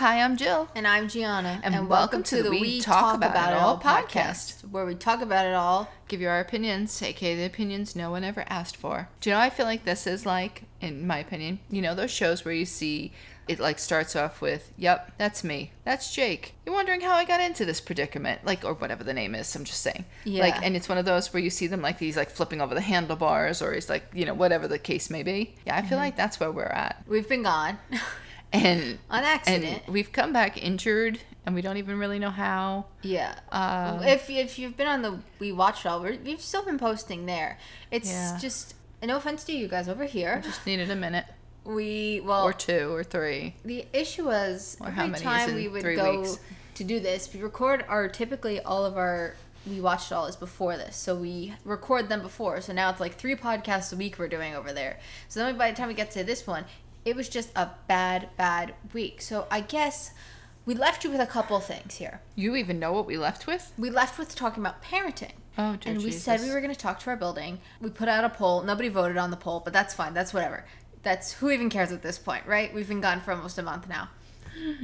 Hi, I'm Jill. And I'm Gianna. And welcome to the We Talk About It All podcast. where we talk about it all. Give you our opinions, aka the opinions no one ever asked for. Do you know I feel like this is like, in my opinion? You know those shows where you see it like starts off with, Yep, that's me. That's Jake. You're wondering how I got into this predicament. Like or whatever the name is, I'm just saying. Yeah. Like and it's one of those where you see them like these, like flipping over the handlebars or he's like, you know, whatever the case may be. Yeah, I feel mm-hmm. like that's where we're at. We've been gone And on accident. and we've come back injured and we don't even really know how. yeah. Uh, if if you've been on the We Watched All, we've still been posting there. It's Yeah. just no offense to you guys over here. Just needed a minute We well or two or three. the issue was Or every how many time we would go weeks? to do this, we record our typically all of our we watched all is before this, so we record them before. So now it's like three podcasts a week we're doing over there. So then by the time we get to this one, it was just a bad, bad week. So I guess we left you with a couple things here. You even know what we left with? We left with talking about parenting. Oh, dear and we said we were going to talk to our building. We put out a poll. Nobody voted on the poll, but that's fine. That's whatever. That's who even cares at this point, right? We've been gone for almost a month now.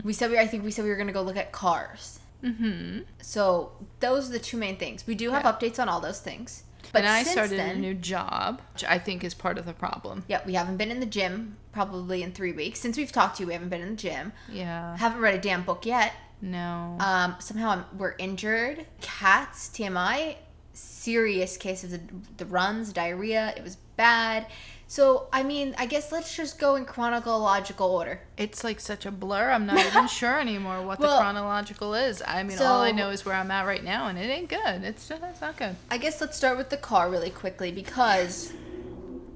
We said we. I think we said we were going to go look at cars. Mm-hmm. So those are the two main things. We do have Yeah. updates on all those things. But and I started then, a new job, which I think is part of the problem. Yeah, we haven't been in the gym probably in three weeks since we've talked to you. We haven't been in the gym. Yeah. Haven't read a damn book yet. No. Um, somehow I'm, we're injured. Cats, TMI, serious case of the, the runs, diarrhea. It was bad. So, I mean, I guess let's just go in chronological order. it's like such a blur. I'm not even sure anymore what the chronological is. I mean, all I know is where I'm at right now, and it ain't good. It's just, it's not good. I guess let's start with the car really quickly because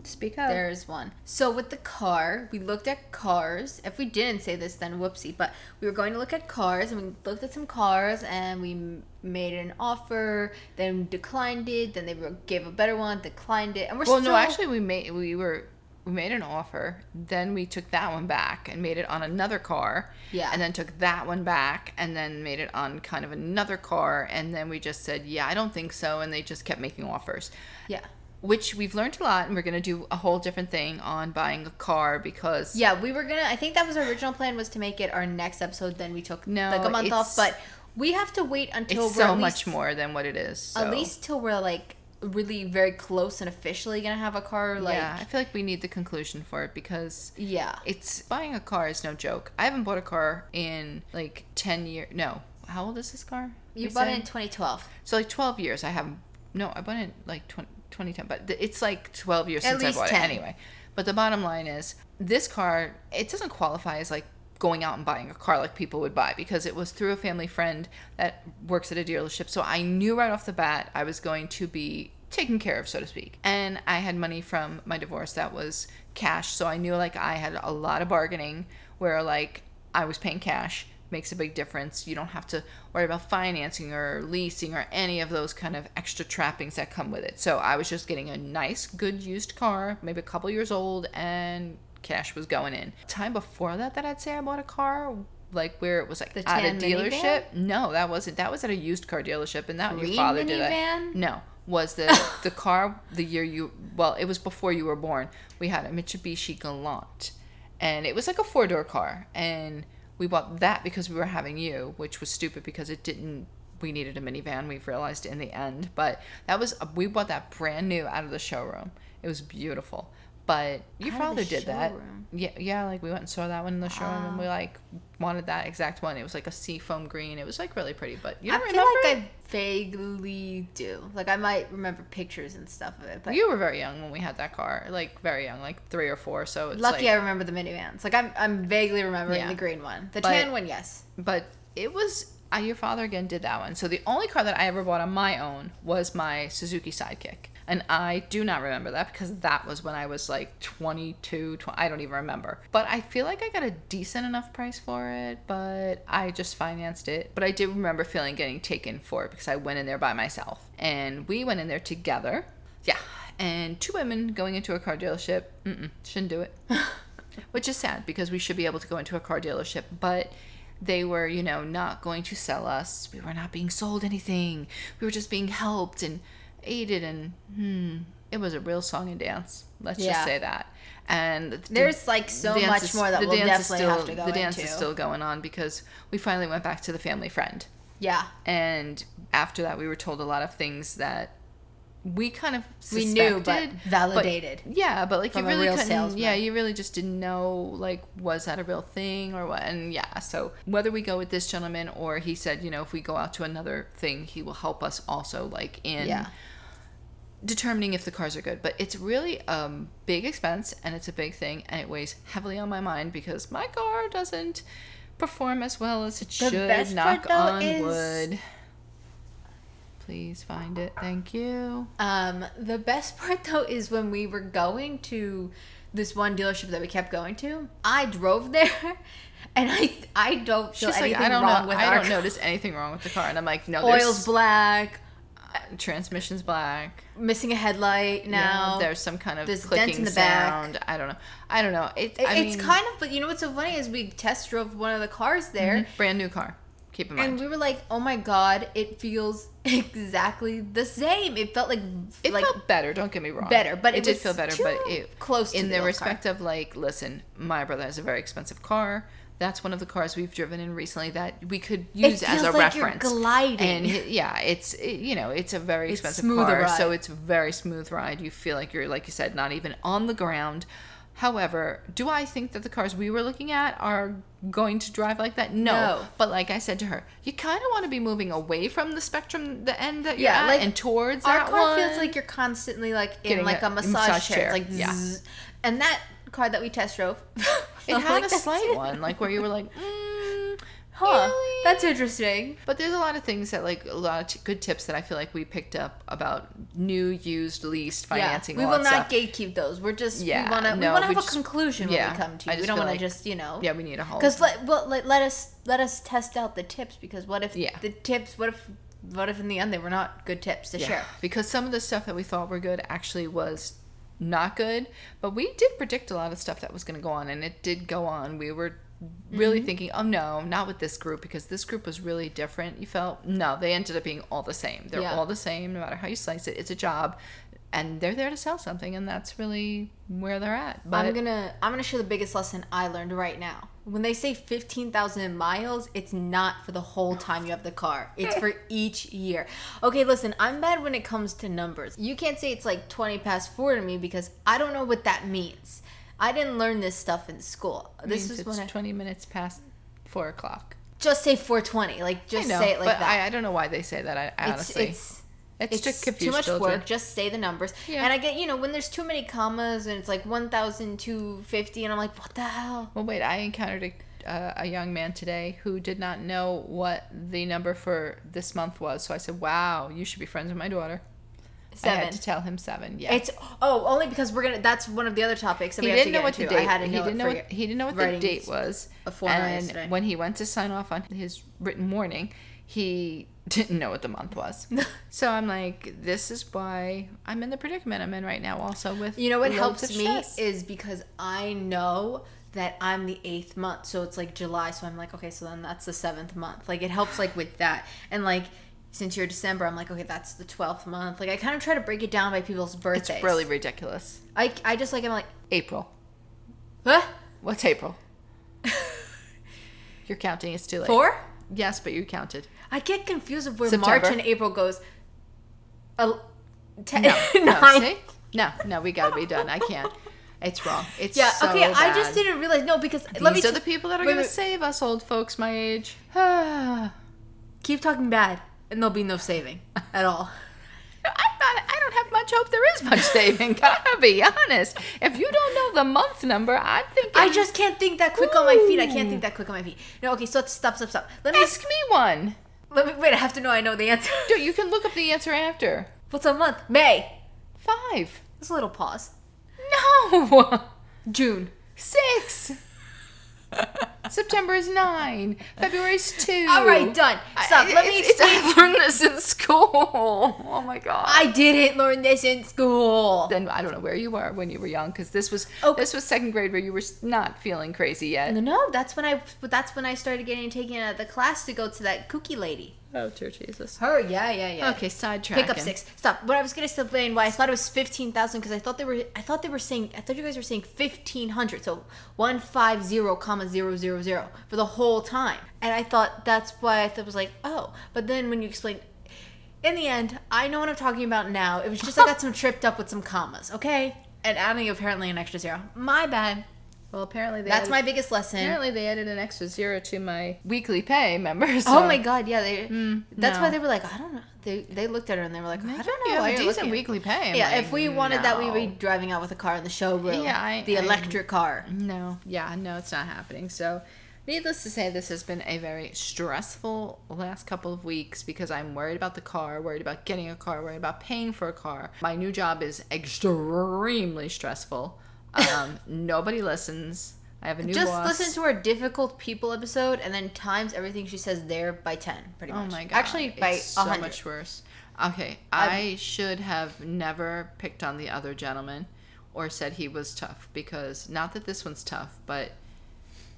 Speak up. there's one. So, with the car, we looked at cars. If we didn't say this, then whoopsie. But we were going to look at cars and we looked at some cars and we made an offer, then declined it, then they gave a better one, declined it. And we're still well, still. no, actually, we made we were we made an offer. Then we took that one back and made it on another car. Yeah. And then took that one back and then made it on kind of another car. And then we just said, yeah, I don't think so. And they just kept making offers. Yeah. Which we've learned a lot and we're going to do a whole different thing on buying a car because Yeah, we were gonna. I think that was our original plan was to make it our next episode. Then we took No, like a month off, it's- but we have to wait until it's we're so at much least, more than what it is so. At least till we're like really very close and officially gonna have a car. Like yeah i feel like we need the conclusion for it because yeah, it's buying a car is no joke i haven't bought a car in like 10 years no how old is this car you We bought said? it in 2012. so like 12 years i haven't no i bought it like 20, 2010 but th- it's like 12 years At since least i bought 10. it anyway but the bottom line is this car it doesn't qualify as like going out and buying a car like people would buy because it was through a family friend that works at a dealership so i knew right off the bat i was going to be taken care of so to speak and i had money from my divorce that was cash so i knew like i had a lot of bargaining where like i was paying cash makes a big difference. You don't have to worry about financing or leasing or any of those kind of extra trappings that come with it. So I was just getting a nice, good used car, maybe a couple years old, and cash was going in. Time before that, that I'd say I bought a car. Like where it was like The at a dealership. No, that wasn't. That was at a used car dealership, and that your Green father did that. minivan? No, was the the car the year you well, it was before you were born. We had a Mitsubishi Galant, and it was like a four door car, and we bought that because we were having you, which was stupid because it didn't. We needed a minivan. We've realized in the end, but that was we bought that brand new out of the showroom. It was beautiful. But your father did that. Yeah, yeah. Like we went and saw that one in the showroom, and we like wanted that exact one. It was like a seafoam green. It was like really pretty. But you I don't feel remember? like? I vaguely do. Like I might remember pictures and stuff of it, but you were very young when we had that car, like very young, like three or four. So it's lucky like, I remember the minivans. Like I'm I'm vaguely remembering Yeah. the green one, the But- tan one, yes. but it was uh, your father again did that one. So the only car that I ever bought on my own was my Suzuki Sidekick, and I do not remember that because that was when I was like 22. 20, I don't even remember. But I feel like I got a decent enough price for it, but I just financed it. But I did remember feeling getting taken for it because I went in there by myself, and we went in there together. Yeah, and two women going into a car dealership. Mm-mm, shouldn't do it. which is sad because we should be able to go into a car dealership but they were you know not going to sell us we were not being sold anything we were just being helped and aided and hmm it was a real song and dance let's Yeah. just say that and the- There's like so dance much is- more that the we'll definitely still, have to go The dance into. is still going on because we finally went back to the family friend, yeah. and after that, we were told a lot of things that we kind of We knew, but validated. yeah, but like you really real couldn't. salesman. Yeah, you really just didn't know like was that a real thing or what. And yeah, so whether we go with this gentleman or he said, you know, if we go out to another thing, he will help us also like in Yeah. Determining if the cars are good. But it's really um big expense and it's a big thing and it weighs heavily on my mind because my car doesn't perform as well as it should. best Knock on is- wood. Please find it. Thank you. Um, the best part though is when we were going to this one dealership that we kept going to. I drove there, and I I don't feel She's like, I don't wrong know. with I don't car. notice anything wrong with the car, and I'm like, no, Oil's there's black, transmission's black. missing a headlight now. Yeah, there's some kind of there's clicking in the back. sound. I don't know. I don't know. It, It- it's mean, kind of, but you know what's so funny is we test drove one of the cars mm-hmm. there, brand new car. Keep in mind. and we were like, "Oh my god, it feels exactly the same." It felt like it like felt better. Don't get me wrong. better, but it, it did feel better. But it close to in the the respect of like, listen, my brother has a very expensive car. That's one of the cars we've driven in recently that we could use as feels a like you're reference. gliding. And yeah, it's it, you know it's a very It's expensive car, ride. so it's a very smooth ride. You feel like you're like you said, not even on the ground. However, do I think that the cars we were looking at are going to drive like that? No. No. But like I said to her, you kind of want to be moving away from the spectrum, the end that you're Yeah, at, like, and towards our that car one. feels like you're constantly like in Getting like a a massage, massage chair. chair, It's like yeah. zzz. and that car that we test drove, It had like a slight one, like where you were like, mm, Huh? really? That's interesting. But there's a lot of things that, like, a lot of t- good tips that I feel like we picked up about new, used, leased financing. yeah, we will not stuff. gatekeep those. We're just Yeah, we want to no, we want to have just- a conclusion when we come to you. We don't want to like- just you know Yeah, we need a whole. because let well let, let us let us test out the tips because what if Yeah. the tips what if what if in the end they were not good tips to share. Because some of the stuff that we thought were good actually was not good. But we did predict a lot of stuff that was going to go on, and it did go on. We were really Mm-hmm. thinking, oh no, not with this group, because this group was really different. You felt, no, they ended up being all the same. They're Yeah. all the same, no matter how you slice it. It's a job. And they're there to sell something, and that's really where they're at. But I'm gonna I'm gonna share the biggest lesson I learned right now. When they say fifteen thousand miles, it's not for the whole time you have the car. It's for each year. Okay, listen, I'm bad when it comes to numbers. You can't say it's like twenty past four to me because I don't know what that means. I didn't learn this stuff in school. This is when I 20 minutes past 4 o'clock. just say four twenty. Like just I know, say it like but that. I, I don't know why they say that, I, it's honestly. it's It's, it's to confuse too much children. work. Just say the numbers. Yeah. And I get, you know, when there's too many commas and it's like 1,250, and I'm like, what the hell? Well, wait, I encountered a, uh, a young man today who did not know what the number for this month was. So I said, wow, you should be friends with my daughter. Seven. I had to tell him seven. Yeah. It's oh, only because we're gonna. That's one of the other topics that he we didn't know what the date. I had to he didn't know what he didn't know what the date was. and yesterday. when he went to sign off on his written warning, he didn't know what the month was. so I'm like, this is why I'm in the predicament I'm in right now. Also with You know what helps me stress. is because I know that I'm the eighth month, so it's like July. So I'm like, okay, so then that's the seventh month. Like it helps like with that, and like since you're December, I'm like, okay, that's the twelfth month. Like I kind of try to break it down by people's birthdays. it's really ridiculous. I I just like I'm like, April. huh? What's April? You're counting. It's too late. Four? Yes, but you counted. I get confused of where September. March and April goes. Uh, ten, No, no, see? no, no. We gotta be done. I can't. It's wrong. It's Yeah, so okay. I just didn't realize. No, because These let me are t- the people that are wait, gonna wait. save us, old folks my age. Keep talking bad, and there'll be no saving at all. not. I don't have much hope. There is much saving. Gotta be honest. If you don't know the month number, I'm thinking. I just can't think that quick on my feet. I can't think that quick on my feet. No, okay. So stop, stop, stop. Let me ask me one. Let me wait. I have to know. I know the answer. Dude, you can look up the answer after. What's a month? May. Five. Just a little pause. No. June. Six. September is nine. February is two. All right, done. Stop. I- Let me explain. I learned this in school. Oh my god. I didn't learn this in school. then I don't know where you were when you were young, because this was Oh. this was second grade where you were not feeling crazy yet. No, no, that's when I. But that's when I started getting taken out of the class to go to that cookie lady. Oh, dear Jesus. Her, yeah, yeah, yeah. Okay, sidetrack. Pick up six. Stop. What I was gonna explain why I thought it was fifteen thousand because I thought they were. I thought they were saying. I thought you guys were saying fifteen hundred. So one five zero comma zero zero zero for the whole time. And I thought that's why I thought it was like oh. But then when you explained, in the end, I know what I'm talking about now. It was just I got some tripped up with some commas. Okay. And adding apparently an extra zero. My bad. Well, apparently they That's added, my biggest lesson. apparently they added an extra zero to my weekly pay. Remember? Oh my god, yeah, they. Mm, that's no. why they were like, I don't know. They they looked at her and they were like, I don't know. have why decent looking- weekly pay. I'm Yeah, like, if we wanted that, we'd be driving out with a car in the showroom. Yeah, I- the I- electric car. No, yeah, no, it's not happening. So, needless to say, this has been a very stressful last couple of weeks because I'm worried about the car, worried about getting a car, worried about paying for a car. My new job is extremely stressful. Um, nobody listens. I have a new Just boss. listen to our difficult people episode and then times everything she says there by ten, pretty much. Oh much. my god! Actually, by it's a so hundred. much worse. Okay, I should have never picked on the other gentleman or said he was tough because not that this one's tough, but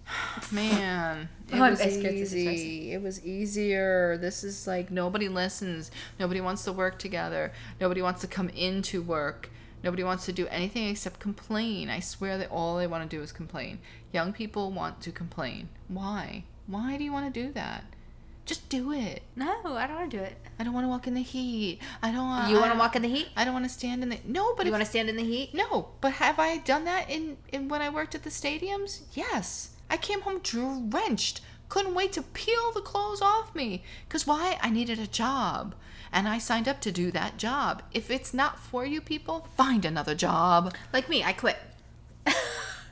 man, it Oh, was scared this is easy. It was easier. This is like nobody listens. Nobody wants to work together. Nobody wants to come into work. Nobody wants to do anything except complain. I swear that all they want to do is complain. Young people want to complain. Why? Why do you want to do that? Just do it. No, I don't want to do it. I don't want to walk in the heat. I don't want. You want to walk in the heat? I don't want to stand in the. No, but You want to stand in the heat? no, but have I done that in in when I worked at the stadiums? Yes, I came home drenched. Couldn't wait to peel the clothes off me. Cause why? I needed a job, and I signed up to do that job. If it's not for you, people, find another job. Like me, I quit.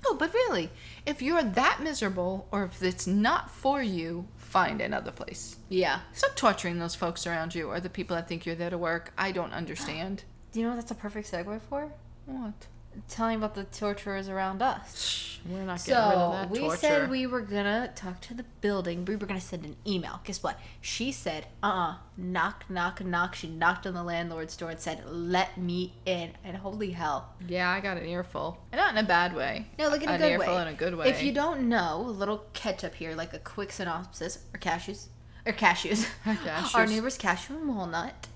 No, but really, if you're that miserable, or if it's not for you, find another place. Yeah. Stop torturing those folks around you or the people that think you're there to work. I don't understand. Do you know what that's a perfect segue for? What? Telling about the torturers around us. We're not getting rid of So that we torture. said we were gonna talk to the building. We were gonna send an email. Guess what? She said, "Uh, uh knock, knock, knock." She knocked on the landlord's door and said, "Let me in." And holy hell! yeah, I got an earful. And not in a bad way. No, look in a An good earful way. in a good way. If you don't know, a little catch up here, like a quick synopsis, or cashews, or cashews. Cashews. Our neighbors Cashew and Walnut.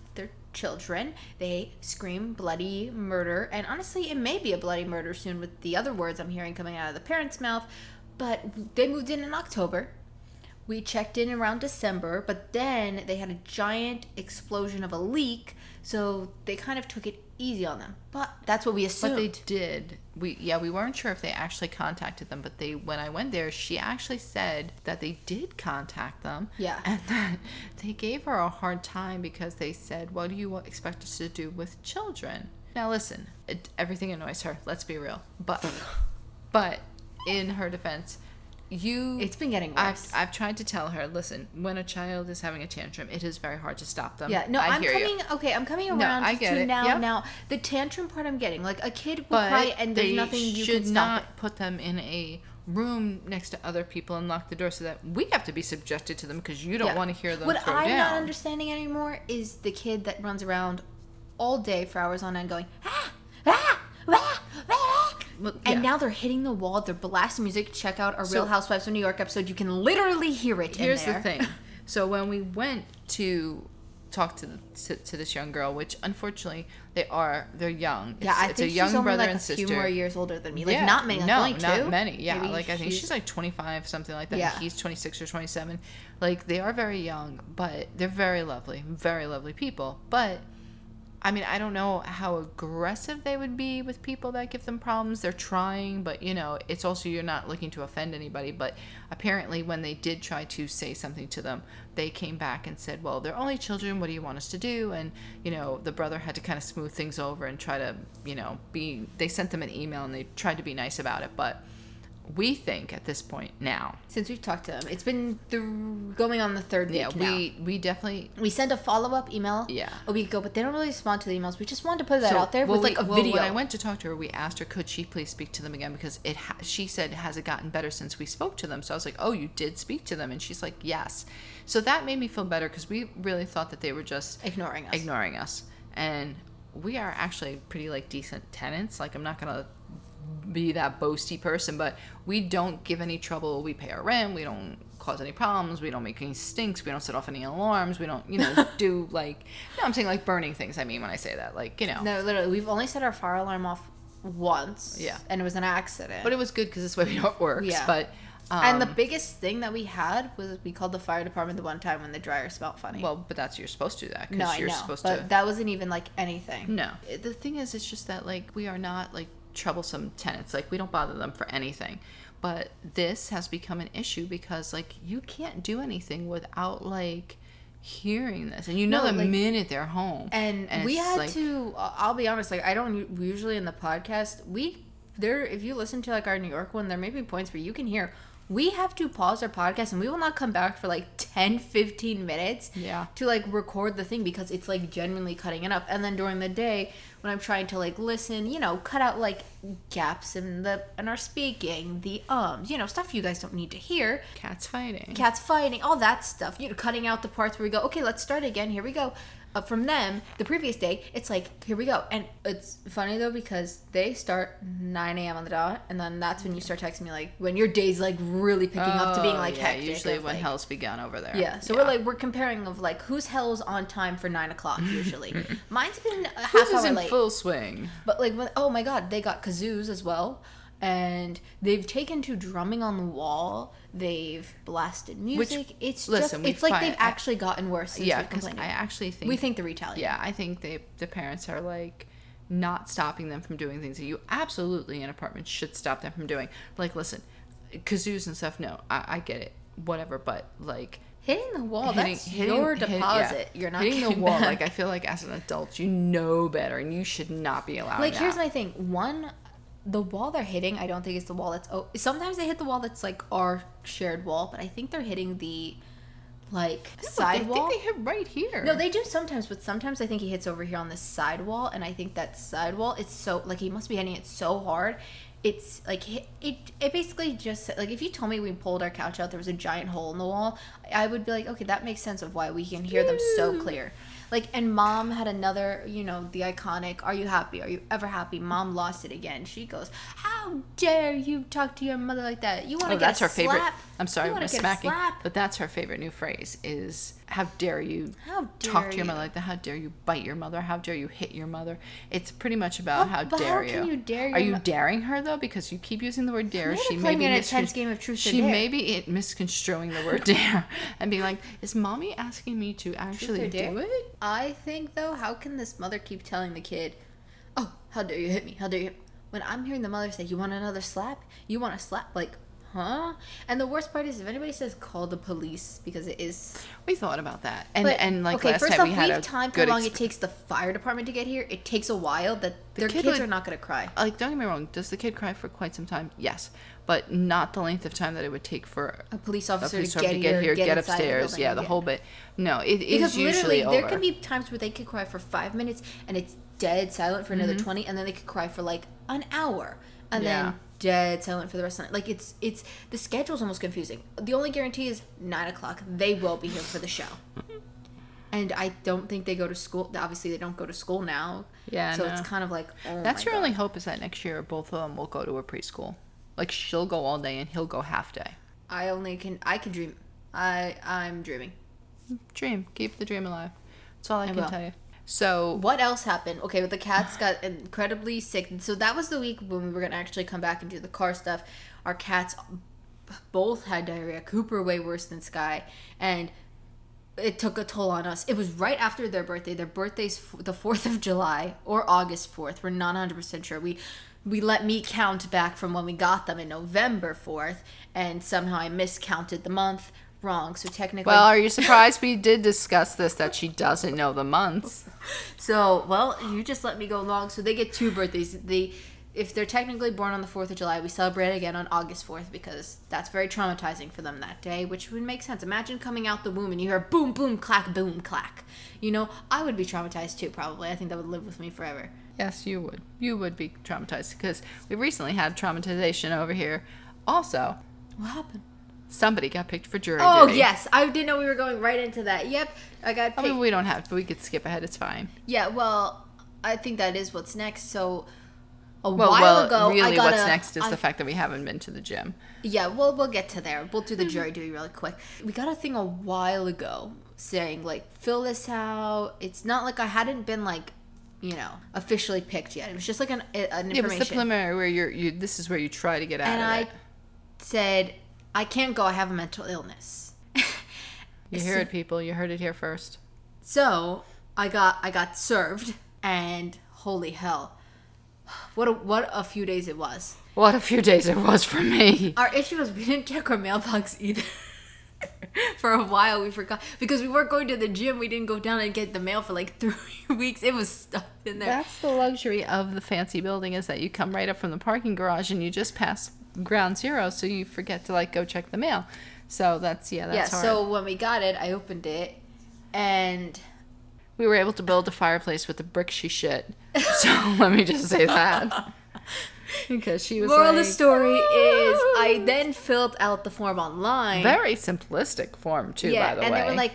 Children. They scream bloody murder, and honestly, it may be a bloody murder soon with the other words I'm hearing coming out of the parents' mouth. But they moved in in October. We checked in around December, but then they had a giant explosion of a leak, so they kind of took it easy on them. But that's what we assumed. But they did. We yeah, we weren't sure if they actually contacted them, but they when I went there, she actually said that they did contact them. Yeah. And that they gave her a hard time because they said, "What do you expect us to do with children?" Now listen, it, everything annoys her. Let's be real. But but in her defense, you It's been getting worse. I've, I've tried to tell her, listen, when a child is having a tantrum, it is very hard to stop them. Yeah, no, I I'm hear you. coming. Okay, I'm coming around No, I get to it. now. Yep. Now the tantrum part I'm getting, like a kid will but cry and there's nothing you should can stop Should not it. put them in a room next to other people and lock the door so that we have to be subjected to them because you don't Yeah. want to hear them What I'm down. not understanding anymore is the kid that runs around all day for hours on end going ah, ah. Well, And yeah. now they're hitting the wall. They're blasting music. Check out our So- Real Housewives of New York episode. You can literally hear it. in Here's the thing. So when we went to talk to, the, to to this young girl, which unfortunately they are, they're young. Yeah, it's, I it's think a young she's only brother like and a sister. few more years older than me. Like Yeah, not many. Like no, only not two? many. Yeah, Maybe like I think she's- she's like 25, something like that. Yeah. He's 26 or 27. Like they are very young, but they're very lovely, very lovely people. But I mean, I don't know how aggressive they would be with people that give them problems. They're trying, but you know, it's also you're not looking to offend anybody. But apparently, when they did try to say something to them, they came back and said, "Well, they're only children. What do you want us to do?" And you know, the brother had to kind of smooth things over and try to, you know, be. They sent them an email and they tried to be nice about it, but we think at this point now. Since we've talked to them, it's been th- going on the third week Yeah, now. we we definitely We sent a follow up email Yeah. a week ago, but they don't really respond to the emails. We just wanted to put that So, out there well, with like we- a well, video. When I went to talk to her, we asked her, could she please speak to them again? Because it, ha- she said, has it gotten better since we spoke to them? So I was like, oh, you did speak to them, and she's like, yes. So that made me feel better because we really thought that they were just ignoring us. ignoring us, and we are actually pretty like decent tenants. Like I'm not gonna be that boasty person, but we don't give any trouble. We pay our rent. We don't cause any problems. We don't make any stinks. We don't set off any alarms. We don't, you know, do like no. I'm saying like burning things. I mean when I say that, like you know. No, literally, we've only set our fire alarm off once. Yeah. and it was an accident. But it was good because this way we know it works. Yeah. But um, and the biggest thing that we had was we called the fire department the one time when the dryer smelled funny. well, but that's you're supposed to do that because no, I you're know, supposed but to. that wasn't even like anything. No. The thing is, it's just that, like, we are not, like, troublesome tenants. Like, we don't bother them for anything. But this has become an issue because, like, you can't do anything without, like, hearing this. And you know No, the like- minute they're home. and, and we had like- to i'll be honest like i don't usually in the podcast we there if you listen to like our new york one there may be points where you can hear we have to pause our podcast and we will not come back for like 10 15 minutes Yeah. to like record the thing because it's like genuinely cutting it up and then during the day when i'm trying to like listen you know cut out like gaps in the in our speaking the ums you know stuff you guys don't need to hear Cats fighting. cats fighting, all that stuff. You know, cutting out the parts where we go, okay, let's start again. Here we go. Uh, from them, the previous day, it's like, here we go. And it's funny though because they start 9 a.m. on the dot, and then that's when you start texting me like when your day's like really picking up to being Oh, like yeah, hectic. Usually when like- hell's begun over there. Yeah, so we're like we're comparing of like whose hell's on time for nine o'clock usually. Mine's been a half hour in late. full swing? But like, when, oh my god, they got kazoos as well, and they've taken to drumming on the wall. They've blasted music. it's listen, just, it's like find- they've actually gotten worse. Since Yeah, because. I actually think we think the retaliate. Yeah, I think they the parents are like not stopping them from doing things that you absolutely in apartments should stop them from doing. Like, listen, kazoos and stuff. No, I, I get it, whatever. But like hitting the wall. hitting, that's hitting- your hit- yeah, deposit. You're not hitting the wall. back. Like I feel like as an adult, you know better, and you should not be allowed. like here's my thing. One, the wall they're hitting, I don't think it's the wall that's. Oh, sometimes they hit the wall that's like our shared wall, but I think they're hitting the like side wall. Think they hit right here. No, they do sometimes, but sometimes I think he hits over here on the side wall, and I think that side wall, it's so like he must be hitting it so hard. It's like it, it, it basically just like if you told me we pulled our couch out, there was a giant hole in the wall, I would be like, okay, that makes sense of why we can hear them so clear. Like, and mom had another, you know, the iconic, "Are you happy? Are you ever happy?" Mom lost it again. She goes, "How dare you talk to your mother like that? You want to Oh, get that's her favorite. I'm sorry, I'm wanna get a smacking. But that's her favorite new phrase is "How dare you How talk dare to your you." mother like that? How dare you bite your mother? How dare you hit your mother?" It's pretty much about How- how, how dare can you. you dare Are you daring her though? Because you keep using the word dare. She may be an miscon- intense game of truth She may be it misconstruing the word dare and being like, "Is mommy asking me to actually do it?" I think though, how can this mother keep telling the kid, "Oh, how dare you hit me? How dare you?" When I'm hearing the mother say, "You want another slap? You want a slap?" Like, huh? And the worst part is, if anybody says call the police because it is. We thought about that, and But, and like okay, last first time off, we had we've a timed how long exp- it takes the fire department to get here. It takes a while. That their kid kids would- are not gonna cry. like don't get me wrong does the kid cry for quite some time yes but not the length of time that it would take for A police a officer police to officer get, here, get, the upstairs building, yeah the whole bit no it is because usually literally over there can be times where they could cry for five minutes and it's dead silent for another Mm-hmm. 20 and then they could cry for like an hour and Yeah. then dead silent for the rest of the night. Like it's it's the schedule's almost confusing. The only guarantee is nine o'clock. They will be here for the show. And i don't think they go to school obviously they don't go to school now. Yeah, so no. it's kind of like oh that's your only hope is that next year both of them will go to a preschool. Like she'll go all day and he'll go half day. I only can i can dream. I i'm dreaming. Dream. Keep the dream alive. That's all i, can will. tell you so What else happened? Okay, but the cats got incredibly sick. So that was the week when we were gonna actually come back and do the car stuff. Our cats both had diarrhea. Cooper way worse than Sky, and it took a toll on us. It was right after their birthday. Their birthday's f- the fourth of July or August fourth. We're not hundred percent sure. We we let me count back from when we got them in November fourth, and somehow I miscounted the month wrong. So technically, well are you surprised we did discuss this that she doesn't know the months So, well, you just let me go long. So they get two birthdays. The if they're technically born on the 4th of July, we celebrate again on August 4th because that's very traumatizing for them that day, which would make sense. Imagine coming out the womb and you hear boom, boom, clack, boom, clack. You know, I would be traumatized too, probably. I think that would live with me forever. Yes, you would. You would be traumatized because we recently had traumatization over here. Also, What happened? Somebody got picked for jury Oh, duty. yes. I didn't know we were going right into that. Yep. I got I mean, we don't have to. We could skip ahead. It's fine. Yeah, well, I think that is what's next. So, a Well, while well, ago, really, I got what's next is I- the fact that we haven't been to the gym. Yeah, well, we'll get to there. We'll do the Mm-hmm. jury duty really quick. We got a thing a while ago saying like fill this out. It's not like I hadn't been like, you know, officially picked yet. It was just like an an information. it's the preliminary where you're. You. This is where you try to get out and I it. said I can't go. I have a mental illness. You hear it, people. You heard it here first. So I got I got served, and holy hell, what a what a few days it was. What a few days it was for me. Our issue was we didn't check our mailbox either. for a while, we forgot because we weren't going to the gym. We didn't go down and get the mail for like three weeks. It was stuffed in there. That's the luxury of the fancy building is that you come right up from the parking garage and you just pass ground zero, so you forget to like go check the mail. So that's yeah, yeah. hard. So when we got it, I opened it, and we were able to build a fireplace with the brick she shit. So let me just say that. Because she was moral of the like, story is I then filled out the form online. very simplistic form too, yeah, by the and way. And they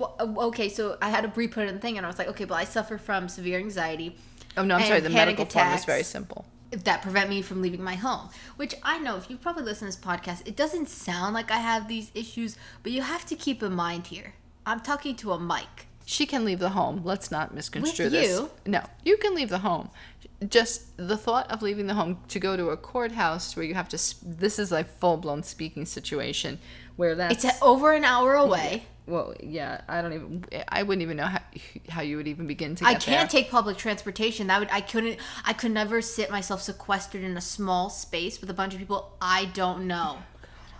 were like, okay, so I had to re-put in the thing, and I was like, okay, well I suffer from severe anxiety. oh no, I'm sorry. The medical form is very simple. That prevent me from leaving my home. Which I know if you probably listen to this podcast, it doesn't sound like I have these issues, but you have to keep in mind here. I'm talking to a mic. She can leave the home. Let's not misconstrue With this. you? No, you can leave the home. Just the thought of leaving the home to go to a courthouse where you have to. This is a full blown speaking situation where that's. It's over an hour away. Well, yeah. I don't even. I wouldn't even know how, how you would even begin to. I can't there. take public transportation. That would I couldn't I could never sit myself sequestered in a small space with a bunch of people I don't know.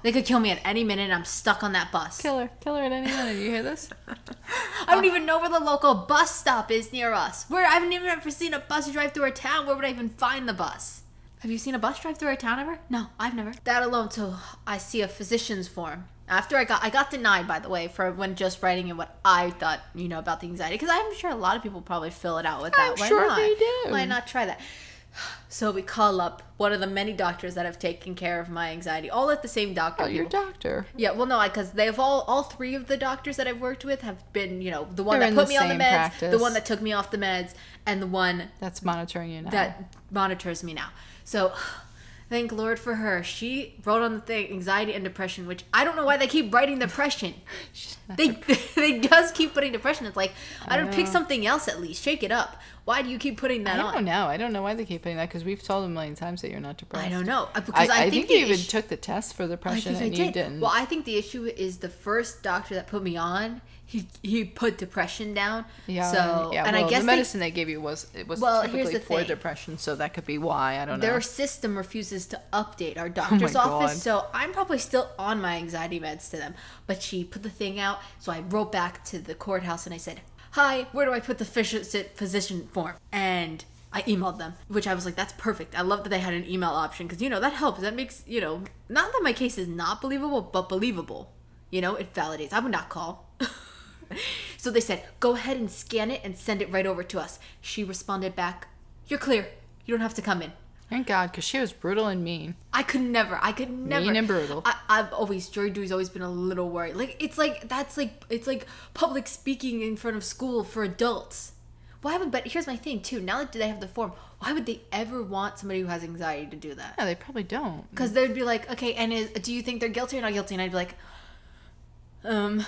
They could kill me at any minute and I'm stuck on that bus. Killer, killer Kill at any minute. You hear this? I don't even know where the local bus stop is near us. Where I haven't even ever seen a bus drive through a town. Where would I even find the bus? Have you seen a bus drive through a town ever? No, I've never. That alone, so I see a physician's form. After I got, I got denied, by the way, for when just writing in what I thought, you know, about the anxiety, because I'm sure a lot of people probably fill it out with that. I'm Why sure not? they do. Why not try that? So we call up one of the many doctors that have taken care of my anxiety, all at the same doctor. Oh, your doctor. Yeah, well, no, because they've all all three of the doctors that I've worked with have been, you know, the one They're that put me on the meds, the one that took me off the meds, and the one That's monitoring you now. that monitors me now. So, thank Lord for her. She wrote on the thing anxiety and depression, which I don't know why they keep writing depression. they they just keep putting depression. It's like I don't pick something else at least. Shake it up. Why do you keep putting that I on? don't know. I don't know why they keep putting that because we've told them a million times that you're not depressed. I don't know Uh, because I, I think, think, you even issue- took the test for I depression I and did. you didn't. Well, I think the issue is the first doctor that put me on. He he put depression down. yeah. So yeah. and well, I guess the medicine they, gave you was it was Well, typically for thing. depression, so that could be why. I don't know. their system refuses to update our oh doctor's Oh office, God. so I'm probably still on my anxiety meds to them. But she put the thing out, so I wrote back to the courthouse and I said, "Hi, where do I put the phys- physician form?" And I emailed them, which I was like, "That's perfect. I love that they had an email option because you know that helps. That makes you know not that my case is not believable, but believable. You know, it validates. I would not call." So they said, go ahead and scan it and send it right over to us. She responded back, You're clear. You don't have to come in. Thank God, because she was brutal and mean. I could never. I could never. Mean and brutal. I, I've always jury duty's always been a little worried. Like it's like that's like it's like public speaking in front of school for adults. Why would? But here's my thing too. Now that they have the form, why would they ever want somebody who has anxiety to do that? Yeah, they probably don't. Because they'd be like, okay, and is, do you think they're guilty or not guilty? And I'd be like, um,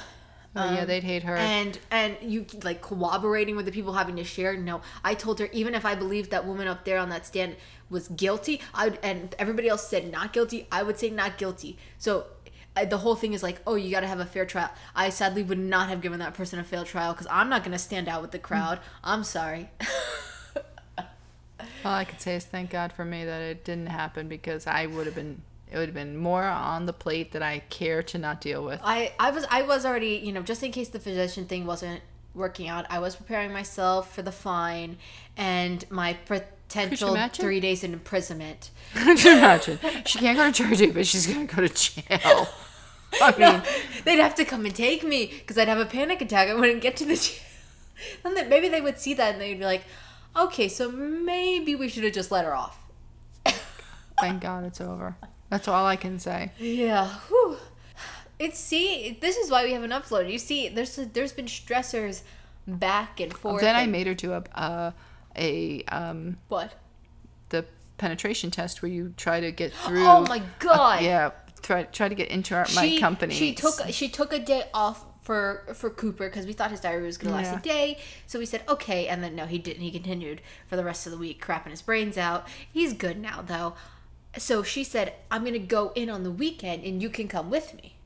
Oh, yeah, they'd hate her. and and you like corroborating with the people having to share? No. I told her even if i believed that woman up there on that stand was guilty i would and everybody else said not guilty i would say not guilty. So uh, the whole thing is like oh you got to have a fair trial. I sadly would not have given that person a fair trial because i'm not going to stand out with the crowd. I'm sorry. All I could say is thank God for me that it didn't happen because I would have been. It would have been more on the plate that I care to not deal with. I, I was I was already you know just in case the physician thing wasn't working out I was preparing myself for the fine and my potential three days in imprisonment. Could you imagine? She can't go to Jersey, but she's gonna go to jail. I mean, They'd have to come and take me because I'd have a panic attack. I wouldn't get to the jail. Then maybe they would see that and they'd be like, okay, so maybe we should have just let her off. thank God it's over. That's all I can say. Yeah. Whew. It's see, this is why we haven't uploaded. You see, there's there's been stressors back and forth. Then I made her do a uh, a um what? the penetration test where you try to get through. Oh my god! Yeah, try try to get into our, my company. She took she took a day off for for Cooper because we thought his diary was gonna last Yeah. a day. So we said okay, and then no, he didn't. He continued for the rest of the week, crapping his brains out. He's good now though. So she said, "I'm gonna go in on the weekend, and you can come with me."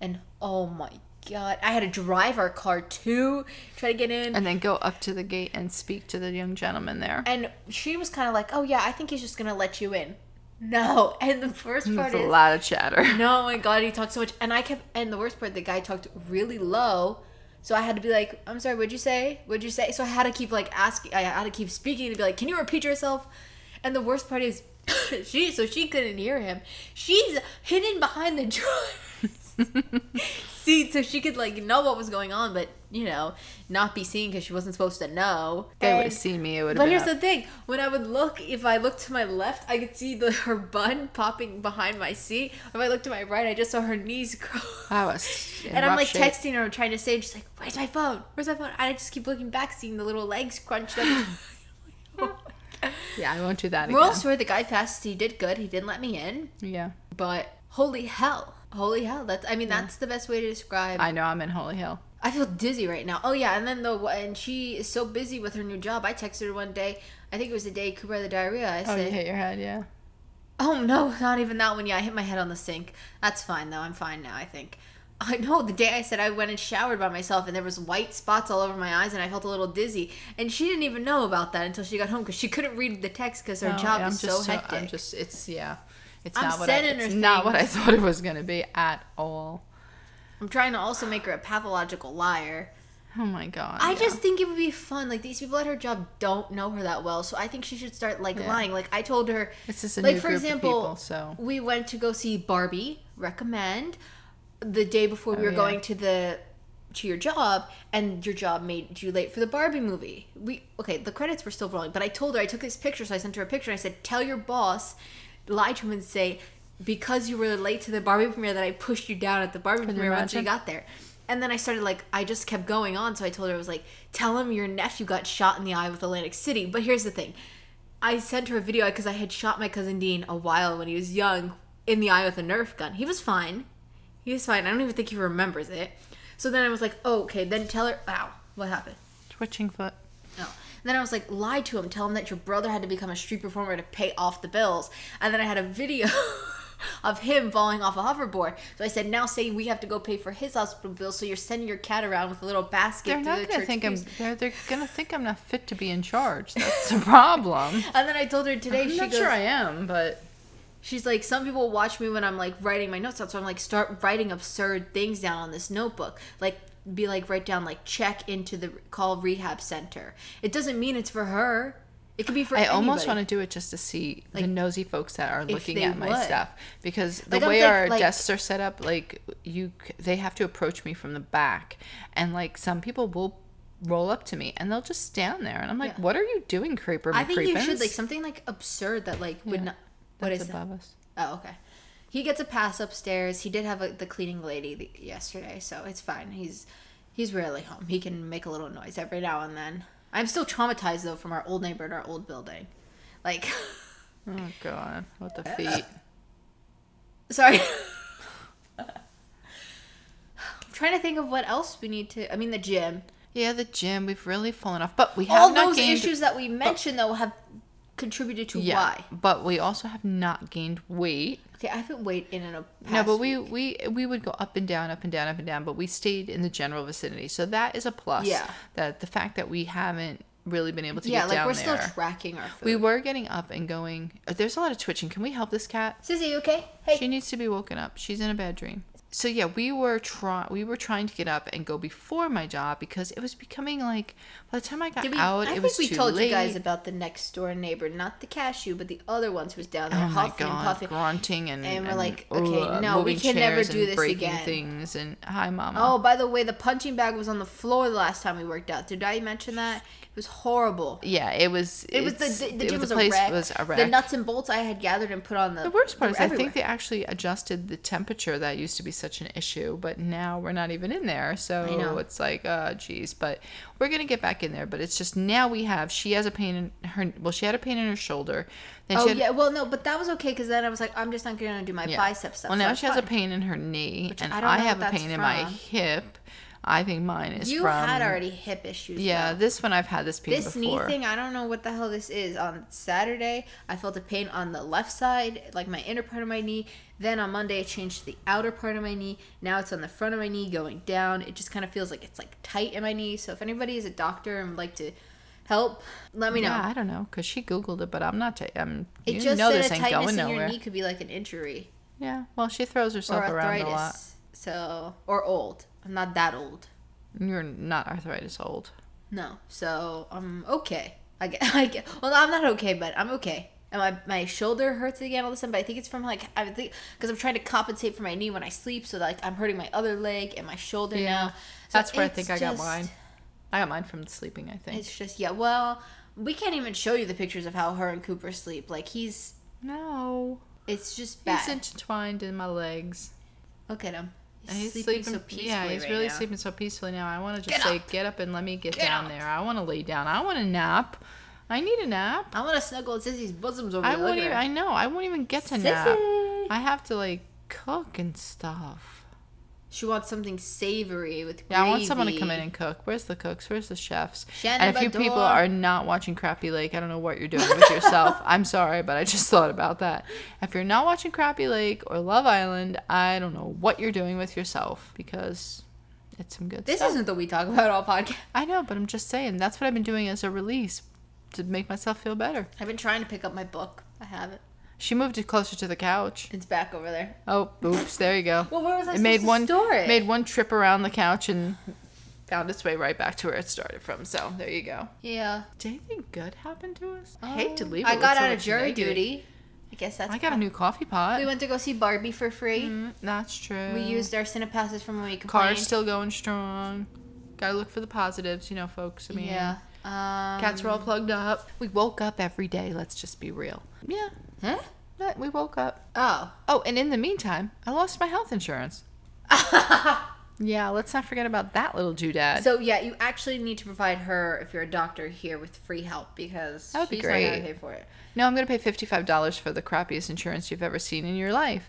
And oh my god, I had to drive our car to try to get in. and then go up to the gate and speak to the young gentleman there. And she was kind of like, "Oh yeah, I think he's just gonna let you in." No, and the first part There's a lot of chatter. no, my God, he talked so much, and I kept. And the worst part, the guy talked really low, so I had to be like, "I'm sorry, what'd you say? What'd you say?" So I had to keep like asking. I had to keep speaking to be like, "Can you repeat yourself?" And the worst part is, she so she couldn't hear him. She's hidden behind the seat, so she could like know what was going on, but you know, not be seen because she wasn't supposed to know. They would have seen me. It would have but been. here's up. the thing: when I would look, if I looked to my left, I could see the her bun popping behind my seat. If I looked to my right, I just saw her knees cross. I was. And I'm like shape. texting her, trying to say, she's like, "Where's my phone? Where's my phone?" And I just keep looking back, seeing the little legs crunch. Them. Yeah, I won't do that Moral again. story: the guy passed. He did good. He didn't let me in, Yeah, but holy hell, holy hell! That's I mean, that's the best way to describe. I know. I'm in Holy Hill. I feel dizzy right now. Oh yeah, and then the and she is so busy with her new job. I texted her one day. I think it was the day Cooper had the diarrhea. I Oh, said, you hit your head. Yeah. Oh no, not even that one. Yeah, I hit my head on the sink. That's fine though. I'm fine now. I think. I know the day I said I went and showered by myself and there was white spots all over my eyes and I felt a little dizzy and she didn't even know about that until she got home because she couldn't read the text because her job yeah, is so hectic. I'm just. It's yeah. It's I'm not what I, it's not what I thought it was gonna be at all. I'm trying to also make her a pathological liar. Oh my god. I yeah. just think it would be fun. Like these people at her job don't know her that well, so I think she should start like Yeah. lying. Like I told her, It's just a like for example, people. So we went to go see Barbie. Recommend. The day before we Oh, were yeah. going to the to your job, and your job made you late for the Barbie movie. We okay. The credits were still rolling, but I told her I took this picture, so I sent her a picture. And I said, "Tell your boss, lie to him, and say because you were late to the Barbie premiere that I pushed you down at the Barbie you premiere once you got there." And then I started like I just kept going on, so I told her I was like, "Tell him your nephew got shot in the eye with Atlantic City." But here's the thing. I sent her a video because I had shot my cousin Dean a while when he was young in the eye with a Nerf gun. He was fine. He was fine. I don't even think he remembers it. So then I was like, oh, okay, then tell her. Ow, what happened? twitching foot. Oh. No. Then I was like, lie to him. Tell him that your brother had to become a street performer to pay off the bills. And then I had a video of him falling off a hoverboard. So I said, now say we have to go pay for his hospital bill. So you're sending your cat around with a little basket. They're not the gonna think I'm. They're, they're gonna think I'm not fit to be in charge. That's the problem. And then I told her today. I'm she not goes, sure I am, but She's like, some people watch me when I'm like writing my notes out, so I'm like, start writing absurd things down on this notebook. Like, be like, write down like, check into the call rehab center. It doesn't mean it's for her. It could be for. I almost want to do it just to see the nosy folks that are looking at my would. stuff because the Like, way think- our like- desks are set up, like you, they have to approach me from the back, and like some people will roll up to me and they'll just stand there, and I'm like, Yeah. "What are you doing, creeper?" I think you should like something like absurd that like would Yeah, not. What is that? us. Oh, okay. He gets a pass upstairs. He did have a, the cleaning lady the, yesterday, so it's fine. He's he's rarely home. He can make a little noise every now and then. I'm still traumatized though from our old neighbor at our old building. Like, Oh God, what the feet? sorry. I'm trying to think of what else we need to. I mean, the gym. Yeah, the gym. We've really fallen off, but we have All those gained. issues that we mentioned though have contributed to why. but we also have not gained weight. Okay, I haven't weighed in in a. No, but we, week. we we would go up and down, up and down, up and down, but we stayed in the general vicinity. So that is a plus. Yeah. That the fact that we haven't really been able to. Yeah, get like down we're there. still tracking our food. we were getting up and going. There's a lot of twitching. Can we help this cat? Susie, you okay? Hey. She needs to be woken up. She's in a bad dream. So yeah, we were try we were trying to get up and go before my job because it was becoming like by the time I got we, out, I it think was we told late. you guys about the next door neighbor, not the cashew, but the other ones who was down there Oh huffing and puffing. grunting and And we're and, like, okay, ugh, no, we can never do this again. Things and hi, mama. Oh, by the way, the punching bag was on the floor the last time we worked out. Did I mention that? It was horrible. yeah, it was. It was the the, gym was, the a place wreck. was a wreck. The nuts and bolts I had gathered and put on the. The worst part is were I think they actually adjusted the temperature that used to be such an issue, but now we're not even in there. So it's like, oh, geez. But we're gonna get back in there. But it's just now we have. She has a pain in her. Well, she had a pain in her shoulder. Then Oh she had, yeah, well no, but that was okay because then I was like, I'm just not gonna do my yeah. bicep stuff. Well, now that's she has a pain in her knee, and I I, have a pain in my hip. I think mine is You from. had already hip issues. Yeah, though. this one I've had this pain This before. knee thing, I don't know what the hell this is. On Saturday, I felt a pain on the left side, like my inner part of my knee. Then on Monday, it changed to the outer part of my knee. Now it's on the front of my knee going down. It just kind of feels like it's like tight in my knee. So if anybody is a doctor and would like to help, let me know. Yeah, I don't know because she googled it, but I'm not. I'm. it you just know said this a ain't tightness going in nowhere. your knee could be like an injury Yeah. Well, she throws herself around a lot. So or old. I'm not that old. You're not arthritis old. No. So I'm okay. I get, I get. Well, I'm not okay, but I'm okay. And my, my shoulder hurts again all of a sudden, but I think it's from like I think because I'm trying to compensate for my knee when I sleep, so like I'm hurting my other leg and my shoulder Yeah. now. So That's where I think I got just- mine. I got mine from sleeping. I think. It's just yeah. Well, we can't even show you the pictures of how her and Cooper sleep. Like he's, No. it's just bad. He's intertwined in my legs. Look at him. He's, sleeping, sleeping. so peacefully. yeah, he's right really now. sleeping so peacefully now. I want to just Get say, up. get up and let me get, Get down up. there. I want to lay down. I want a nap. I need a nap. I want to snuggle Sissy's bosoms over I there. Won't even. I know. I won't even get to nap. Sissy. I have to like cook and stuff. She wants something savory with gravy. Yeah, I want someone to come in and cook. Where's the cooks? Where's the chefs? Shannon and if you people are not watching Crappie Lake, I don't know what you're doing with yourself. I'm sorry, but I just thought about that. If you're not watching Crappie Lake or Love Island, I don't know what you're doing with yourself because it's some good stuff. This stuff. isn't the We Talk About All podcast. I know, but I'm just saying that's what I've been doing as a release to make myself feel better. I've been trying to pick up my book. I have it. She moved it closer to the couch. It's back over there. Oh, oops! There you go. Well, where was I it made to one store it? made one trip around the couch and found its way right back to where it started from. So there you go. Yeah. Did anything good happen to us? I hate to leave. I got out of jury negative. duty. I guess that's. I got a new coffee pot. We went to go see Barbie for free. Mm, that's true. We used our Cinepasses from when we complained. Car's still going strong. Gotta look for the positives, you know, folks. I mean, yeah. Um, cats are all plugged up. We woke up every day. Let's just be real. Yeah, Huh? but we woke up. Oh. Oh, and in the meantime, I lost my health insurance. Yeah, let's not forget about that little doodad. So yeah, you actually need to provide her if you're a doctor here with free help because That would be she's not gonna great. pay for it. No, I'm going to pay $55 for the crappiest insurance you've ever seen in your life.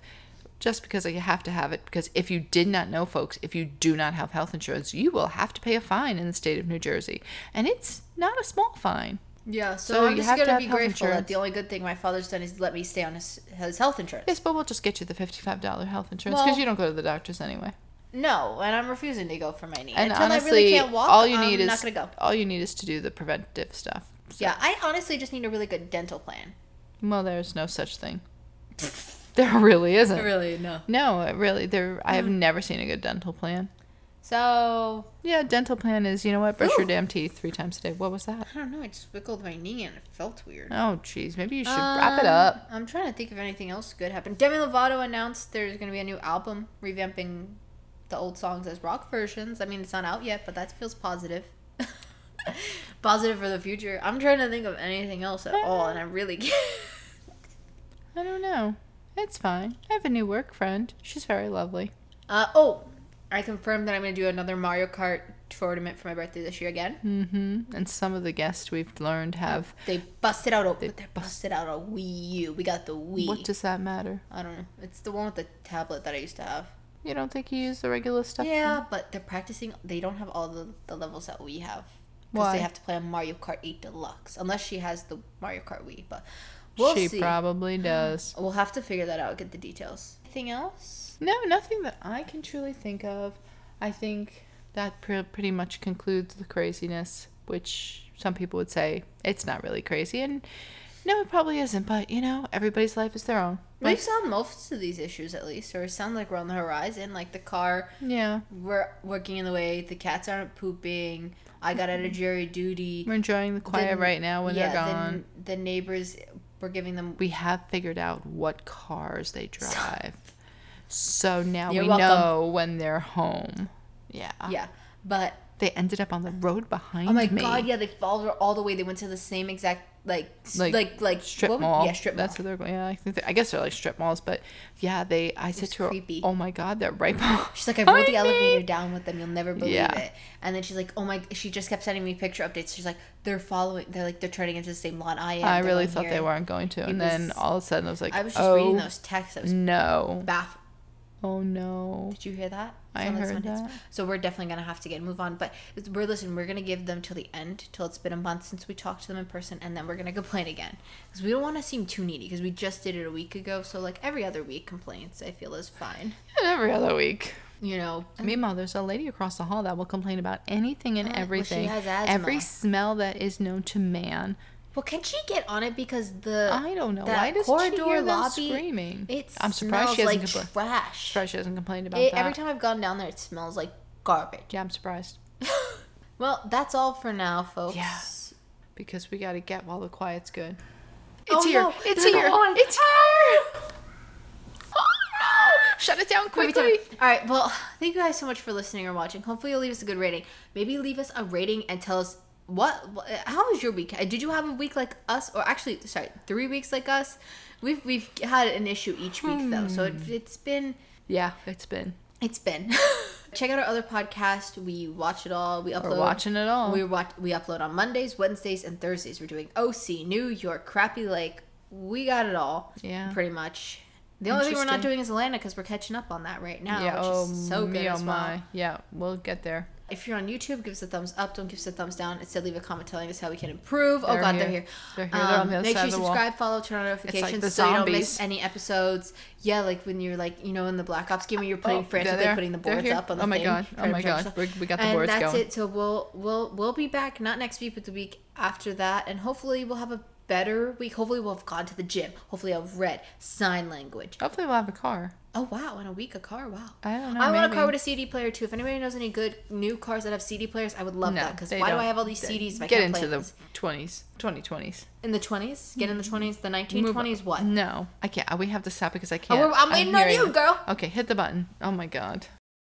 Just because you have to have it. Because if you did not know, folks, if you do not have health insurance, you will have to pay a fine in the state of New Jersey. And it's not a small fine. Yeah, so, So I'm you just have gonna have be grateful insurance. that the only good thing my father's done is let me stay on his, his health insurance. Yes, but we'll just get you the $55 health insurance because Well- you don't go to the doctors anyway. No, and I'm refusing to go for my knee. And Until honestly, I really can't walk, all you I'm need is not gonna go. all you need is to do the preventive stuff. So- Yeah, I honestly just need a really good dental plan. Well, there's no such thing. there really isn't. Really, no. No, really. There, I have Mm. never seen a good dental plan. So Yeah, dental plan is you know what? Brush your damn teeth three times a day. What was that? I don't know. I just wiggled my knee and it felt weird. Oh, jeez. Maybe you should wrap it Um, up. I'm trying to think if anything else good happened. Demi Lovato announced there's going to be a new album revamping the old songs as rock versions. I mean, it's not out yet, but that feels positive. positive for the future. I'm trying to think of anything else at all, and I really can't. I don't know. It's fine. I have a new work friend. She's very lovely. Uh, oh, I confirmed that I'm going to do another Mario Kart tournament for my birthday this year again. Mm-hmm. And some of the guests we've learned have. They busted out a They they busted out a Wii U. We got the Wii. What does that matter? I don't know. It's the one with the tablet that I used to have. You don't think you use the regular stuff? Yeah, but they're practicing. They don't have all the, the levels that we have. Because they have to play on Mario Kart 8 Deluxe. Unless she has the Mario Kart Wii. But we'll she see. probably does. we'll have to figure that out, get the details. Anything else? No, nothing that I can truly think of. I think that pre- pretty much concludes the craziness, which some people would say it's not really crazy. And No, it probably isn't. But you know, everybody's life is their own. We've solved most of these issues at least, or it sounds like we're on the horizon. Like the car, yeah, we're working in the way. The cats aren't pooping. I got out of mm-hmm. jury duty. we're enjoying the quiet The- right now when yeah, they're the- gone. The, neighbors, we're giving them. we have figured out what cars they drive. So now You're we welcome. know when they're home. Yeah. Yeah, but They ended up on the road behind me. oh my me. god, yeah, they followed her all the way. They went to the same exact like Like, like like, Strip would- mall. Yeah, strip mall. That's what they're going. Yeah, I think. I guess they're like strip malls, but yeah, they. I said was to her, creepy. "Oh my god, they're right behind." She's like, I rode the elevator down with them. You'll never believe Yeah. it. And then she's like, oh my. She just kept sending me picture updates. She's like, they're following. They're like, they're turning into the same lot I am. I They're really thought here." they weren't going to, and It then all of a sudden I was like, I was just "Oh reading those texts. I was no! baffled. Oh no!" Did you hear that? I like heard hits- that. So we're definitely gonna have to get move on. But we're listen. We're gonna give them till the end, till it's been a month since we talked to them in person, and then we're gonna complain again because we don't want to seem too needy because we just did it a week ago. So like every other week complaints, I feel is fine. And every other week. You know. Meanwhile, there's a lady across the hall that will complain about anything and Oh, well, she everything. has asthma. Every smell that is known to man. Well, can she get on it because the I don't know. Why does corridor she hear them lobby, screaming? It I'm surprised she smells hasn't like compla- trash. surprised she hasn't complained about It- that. every time I've gone down there, it smells like garbage. Yeah, I'm surprised. Well, that's all for now, folks. Yeah. Because we got to get while the quiet's good. Oh, It's here. no, It's they're here. going. It's here. Oh! Shut it down quickly. All right. Well, thank you guys so much for listening or watching. Hopefully, you'll leave us a good rating. Maybe leave us a rating and tell us what. how was your week? Did you have a week like us, or actually, sorry, three weeks like us? We've we've had an issue each week though, so it, hmm. it's been Yeah, it's been. it's been. Check out our other podcast. We watch it all. We upload. We're watching it all. We watch. We upload on Mondays, Wednesdays, and Thursdays. We're doing OC, New York, Crappie Lake. We got it all. Yeah. Pretty much. The only thing we're not doing is Atlanta because we're catching up on that right now, yeah. which Oh, is so good me, as oh my. Yeah, we'll get there. If you're on YouTube, give us a thumbs up. Don't give us a thumbs down. Instead, leave a comment telling us how we can improve. oh They're God, here. they're here. They're here. They're on the other um, make sure you subscribe, follow, turn on notifications the so you don't miss any episodes. Yeah, like when you're like you know in the Black Ops game when you're putting Oh, they're- putting the boards up on the Oh my thing. God. Oh my God. We got the and boards that's going. it. So we'll we'll we'll be back not next week but the week after that, and hopefully we'll have a better week. Hopefully we'll have gone to the gym. Hopefully I've read sign language. Hopefully, we'll have a car. Oh wow, in a week a car. Wow. I don't know. I want a car with a CD player too. If anybody knows any good new cars that have CD players, I would love No, that. Because why do. I have all these CDs if I Get into the those? 20s. 2020s. in the twenties? Get in the twenties, the nineteen twenties. on. What? No, I can't. We have to stop because I Oh, can't. we're- I'm waiting on hearing you, girl. Okay, hit the button. Oh my god.